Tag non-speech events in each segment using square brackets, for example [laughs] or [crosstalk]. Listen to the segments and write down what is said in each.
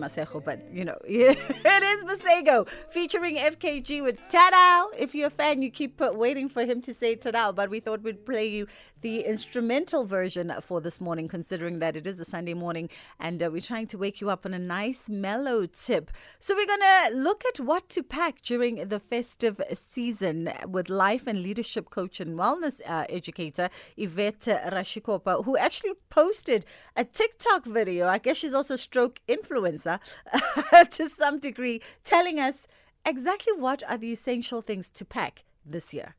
Masego, but you know, [laughs] it is Masego featuring FKJ with Tadow. If you're a fan, you keep waiting for him to say Tadow, but we thought we'd play you the instrumental version for this morning, considering that it is a Sunday morning and uh, we're trying to wake you up on a nice mellow tip. So, we're going to look at what to pack during the festive season with life and leadership coach and wellness uh, educator Yvette Ratshikhopa, who actually posted a TikTok video. I guess she's also stroke influencer [laughs] to some degree, telling us exactly what are the essential things to pack this year.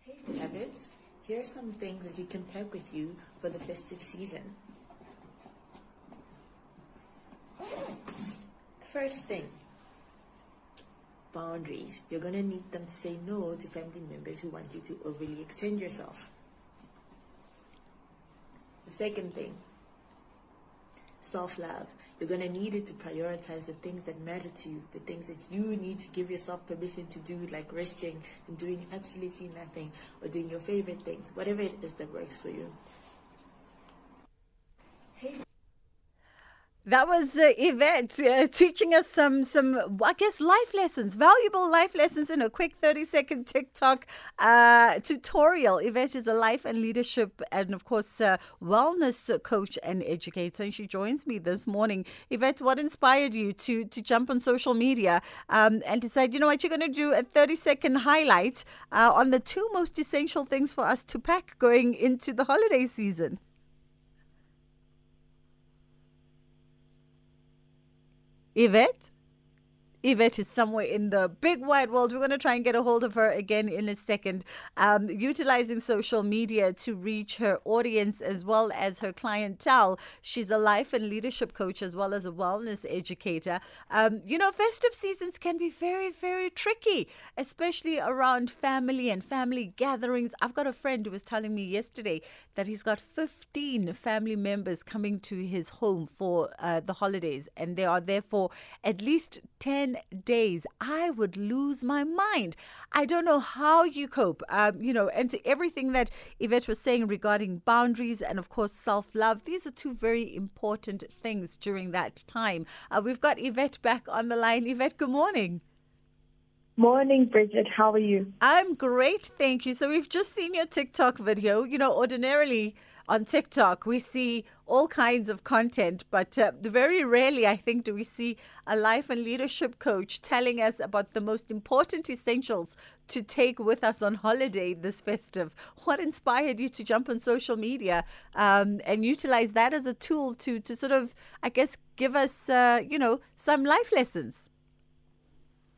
Hey. Here are some things that you can pack with you for the festive season. The first thing boundaries. You're going to need them to say no to family members who want you to overly extend yourself. The second thing self love. You're going to need it to prioritize the things that matter to you, the things that you need to give yourself permission to do, like resting and doing absolutely nothing or doing your favorite things, whatever it is that works for you. That was uh, Yvette uh, teaching us some, some, I guess, life lessons, valuable life lessons in a quick 30 second TikTok uh, tutorial. Yvette is a life and leadership and, of course, uh, wellness coach and educator. And she joins me this morning. Yvette, what inspired you to, to jump on social media um, and decide, you know what, you're going to do a 30 second highlight uh, on the two most essential things for us to pack going into the holiday season? Yvette? Yvette is somewhere in the big wide world. We're going to try and get a hold of her again in a second. Um, utilizing social media to reach her audience as well as her clientele. She's a life and leadership coach as well as a wellness educator. Um, you know, festive seasons can be very, very tricky, especially around family and family gatherings. I've got a friend who was telling me yesterday that he's got 15 family members coming to his home for uh, the holidays, and they are there for at least 10 days, I would lose my mind. I don't know how you cope, um, you know, and to everything that Yvette was saying regarding boundaries and, of course, self love. These are two very important things during that time. Uh, we've got Yvette back on the line. Yvette, good morning. Morning, Bridget. How are you? I'm great, thank you. So, we've just seen your TikTok video. You know, ordinarily, on TikTok, we see all kinds of content, but uh, very rarely, I think, do we see a life and leadership coach telling us about the most important essentials to take with us on holiday this festive. What inspired you to jump on social media um, and utilize that as a tool to to sort of, I guess, give us, uh, you know, some life lessons?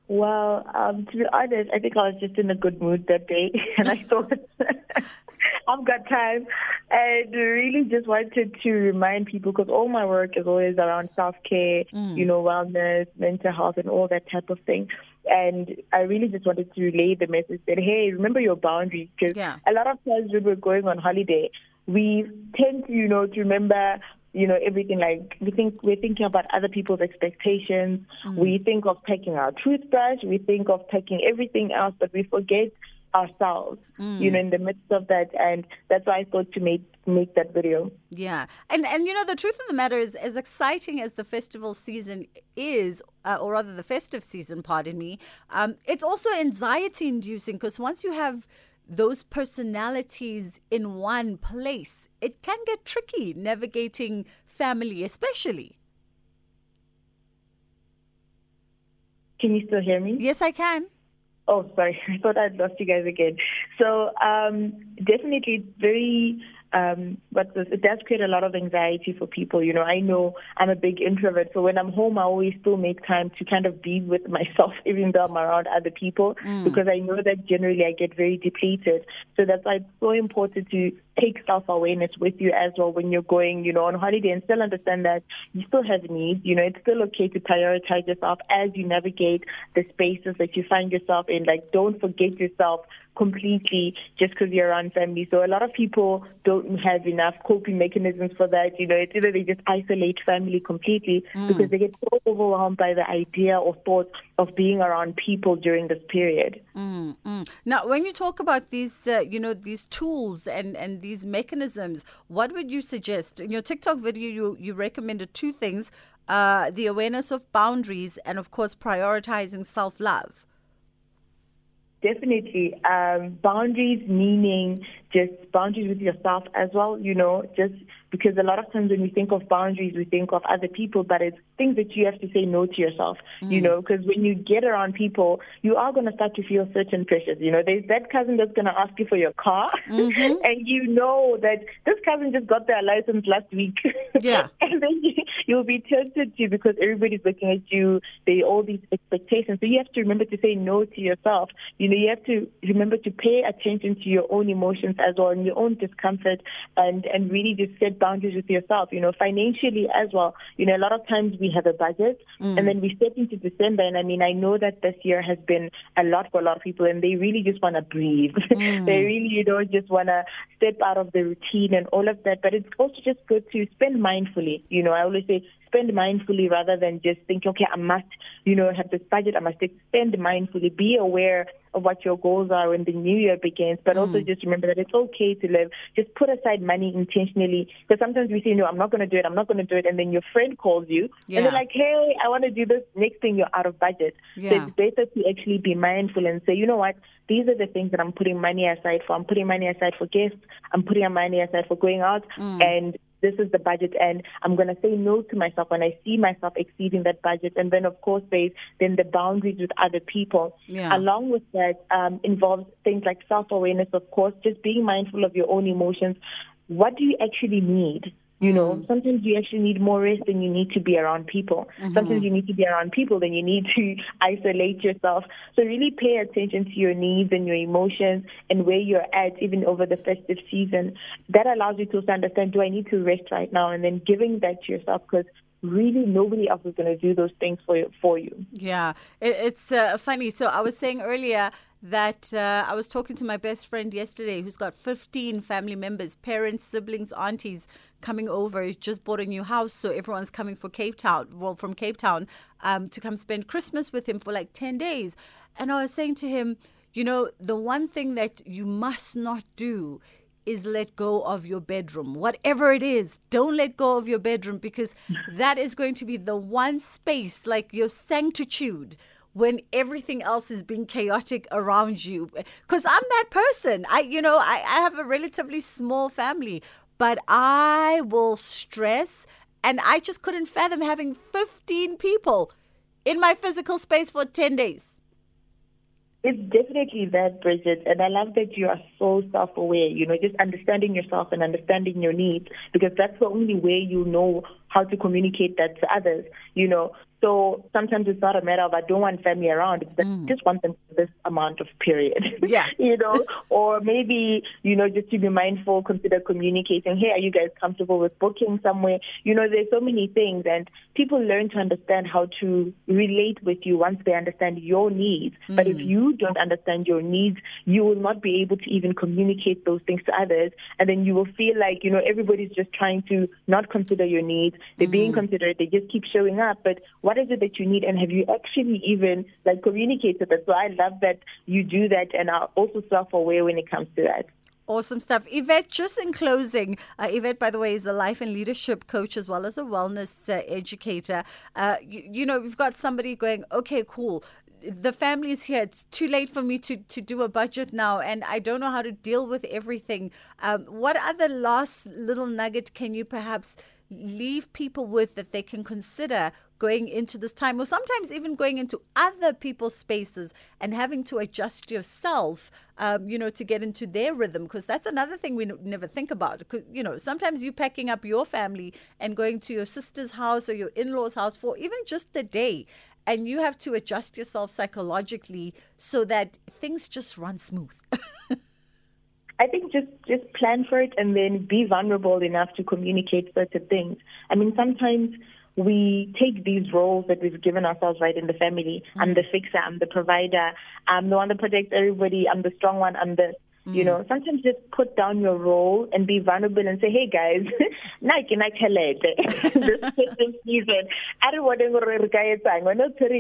Well, um, to be honest, I think I was just in a good mood that day, [laughs] and I thought [laughs] I've got time, and really just wanted to remind people because all my work is always around self care, mm. you know, wellness, mental health, and all that type of thing. And I really just wanted to relay the message that hey, remember your boundaries because yeah. a lot of times when we're going on holiday, we tend to, you know, to remember you know, everything like we think we're thinking about other people's expectations. Mm. We think of taking our toothbrush, we think of taking everything else, but we forget ourselves, mm. you know, in the midst of that. And that's why I thought to make make that video. Yeah, and and you know the truth of the matter is, as exciting as the festival season is, uh, or rather the festive season, pardon me, um, it's also anxiety inducing because once you have those personalities in one place, it can get tricky navigating family, especially. Can you still hear me? Yes, I can. Oh, sorry. [laughs] I thought I'd lost you guys again. So, um, definitely very um, but it does create a lot of anxiety for people. You know, I know I'm a big introvert, so when I'm home, I always still make time to kind of be with myself, [laughs] even though I'm around other people, mm. because I know that generally I get very depleted. So that's why it's so important to take self awareness with you as well when you're going, you know, on holiday and still understand that you still have needs. You know, it's still okay to prioritize yourself as you navigate the spaces that you find yourself in. Like, don't forget yourself completely just because you're around family. So a lot of people don't have enough coping mechanisms for that. You know, it's either they just isolate family completely mm. because they get so overwhelmed by the idea or thought of being around people during this period. Mm, mm. Now, when you talk about these, uh, you know, these tools and, and these mechanisms, what would you suggest? In your TikTok video, you, you recommended two things uh, the awareness of boundaries, and of course, prioritizing self love. Definitely. Um, boundaries meaning just boundaries with yourself as well, you know, just because a lot of times when we think of boundaries, we think of other people, but it's things that you have to say no to yourself, mm. you know, because when you get around people, you are going to start to feel certain pressures. You know, there's that cousin that's going to ask you for your car, mm-hmm. [laughs] and you know that this cousin just got their license last week. Yeah. [laughs] and then you, you'll be tempted to because everybody's looking at you, they all these expectations. So you have to remember to say no to yourself. You know, you have to remember to pay attention to your own emotions as well and your own discomfort and, and really just set boundaries with yourself, you know, financially as well. You know, a lot of times we have a budget mm. and then we step into December and I mean, I know that this year has been a lot for a lot of people and they really just want to breathe. [laughs] Mm. they really, you know, just want to step out of the routine and all of that. But it's also just good to spend mindfully. You know, I always say spend mindfully rather than just think, okay, I must, you know, have this budget. I must spend mindfully. Be aware of what your goals are when the new year begins, but mm. also just remember that it's okay to live. Just put aside money intentionally. Because sometimes we say, no, I'm not going to do it. I'm not going to do it. And then your friend calls you yeah. and they're like, hey, I want to do this. Next thing you're out of budget. Yeah. So it's better to actually be mindful and say, you know what? These are the things that I'm putting money aside for. I'm putting money aside for gifts. I'm putting money aside for going out. Mm. And this is the budget and I'm going to say no to myself when I see myself exceeding that budget. And then, of course, there's then the boundaries with other people. Yeah. Along with that um, involves things like self-awareness, of course, just being mindful of your own emotions. What do you actually need? You know, mm. sometimes you actually need more rest than you need to be around people. Mm-hmm. Sometimes you need to be around people than you need to [laughs] isolate yourself. So really pay attention to your needs and your emotions and where you're at even over the festive season. That allows you to understand, do I need to rest right now? And then giving that to yourself because really nobody else is going to do those things for you. For you. Yeah, it, it's uh, funny. So I was saying earlier that uh, I was talking to my best friend yesterday who's got 15 family members, parents, siblings, aunties coming over. He just bought a new house, so everyone's coming for Cape Town, well, from Cape Town, um, to come spend Christmas with him for like 10 days. And I was saying to him, you know, the one thing that you must not do is let go of your bedroom. Whatever it is, don't let go of your bedroom because [laughs] that is going to be the one space, like your sanctitude, when everything else is being chaotic around you. Because I'm that person. I, you know, I, I have a relatively small family, but I will stress. And I just couldn't fathom having 15 people in my physical space for 10 days. It's definitely that, Bridget. And I love that you are so self aware, you know, just understanding yourself and understanding your needs, because that's the only way you know how to communicate that to others, you know. So sometimes it's not a matter of I don't want family around. It's mm. just want them for this amount of period. [laughs] Yeah. you know, or maybe, you know, just to be mindful, consider communicating. Hey, are you guys comfortable with booking somewhere? You know, there's so many things and people learn to understand how to relate with you once they understand your needs. Mm. But if mm. you don't understand your needs, you will not be able to even communicate those things to others. And then you will feel like, you know, everybody's just trying to not consider your needs. They're mm. being considerate. They just keep showing up. But what is it that you need? And have you actually even like communicated that? So I love that you do that and are also self-aware when it comes to that. Awesome stuff. Yvette, just in closing, uh, Yvette, by the way, is a life and leadership coach as well as a wellness uh, educator. Uh, you, you, know, we've got somebody going, okay, cool. The family's here. It's too late for me to, to do a budget now, and I don't know how to deal with everything. Um, what other last little nugget can you perhaps leave people with that they can consider going into this time, or sometimes even going into other people's spaces and having to adjust yourself, um, you know, to get into their rhythm. Because that's another thing we never think about. You know, sometimes you packing up your family and going to your sister's house or your in law's house for even just the day. And you have to adjust yourself psychologically so that things just run smooth. [laughs] I think just just plan for it and then be vulnerable enough to communicate certain things. I mean, sometimes we take these roles that we've given ourselves right in the family. Mm. I'm the fixer, I'm the provider, I'm the one that protects everybody, I'm the strong one, I'm the Mm. You know, sometimes just put down your role and be vulnerable and say, hey guys, Nike this Christmas season, I don't want to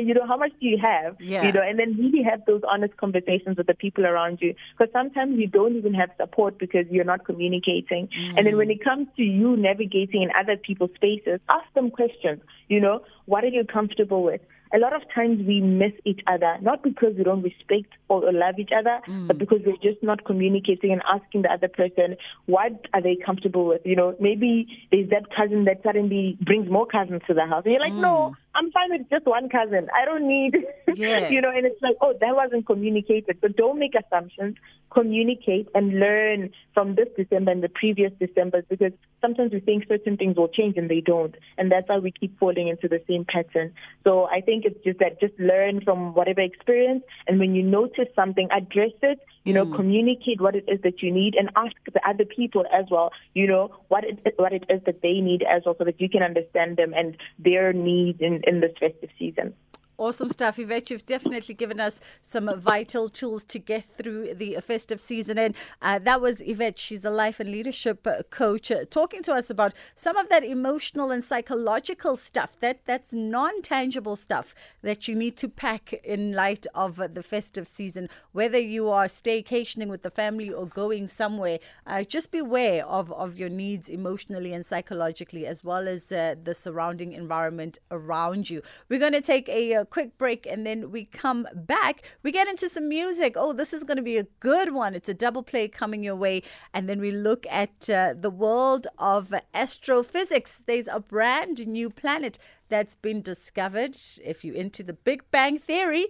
you know, how much do you have? Yeah. You know, and then really have those honest conversations with the people around you. Because sometimes you don't even have support because you're not communicating. Mm. And then when it comes to you navigating in other people's spaces, ask them questions. You know, what are you comfortable with? A lot of times we miss each other, not because we don't respect or love each other, mm. but because we're just not communicating and asking the other person what are they comfortable with. You know, maybe there's that cousin that suddenly brings more cousins to the house, and you're like, mm. no, I'm fine with just one cousin. I don't need, yes. [laughs] you know, and it's like, oh, that wasn't communicated. So don't make assumptions. Communicate and learn from this December and the previous Decembers because sometimes we think certain things will change and they don't. And that's why we keep falling into the same pattern. So I think it's just that just learn from whatever experience. And when you notice something, address it, you know, mm. communicate what it is that you need and ask the other people as well, you know, what it, what it is that they need as well so that you can understand them and their needs in, in this festive season. Awesome stuff, Yvette. You've definitely given us some vital tools to get through the festive season. And uh, that was Yvette. She's a life and leadership uh, coach uh, talking to us about some of that emotional and psychological stuff, that that's non tangible stuff that you need to pack in light of the festive season. Whether you are staycationing with the family or going somewhere, uh, just beware of, of your needs emotionally and psychologically, as well as uh, the surrounding environment around you. We're going to take a quick break and then we come back. We get into some music. Oh, this is going to be a good one. It's a double play coming your way. And then we look at uh, the world of astrophysics. There's a brand new planet that's been discovered. If you're into the Big Bang Theory,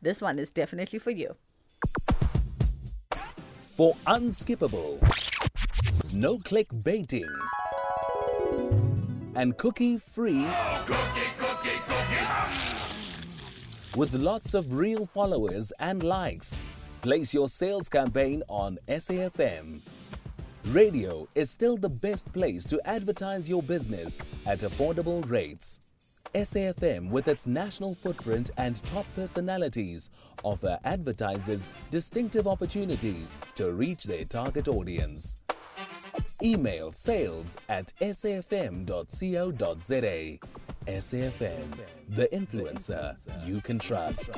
this one is definitely for you. For unskippable, no click baiting, and cookie free. Oh, cookie, cookie, cookies with lots of real followers and likes. Place your sales campaign on SAFM. Radio is still the best place to advertise your business at affordable rates. SAFM, with its national footprint and top personalities, offer advertisers distinctive opportunities to reach their target audience. Email sales at safm.co.za. SAFM, the influencer you can trust.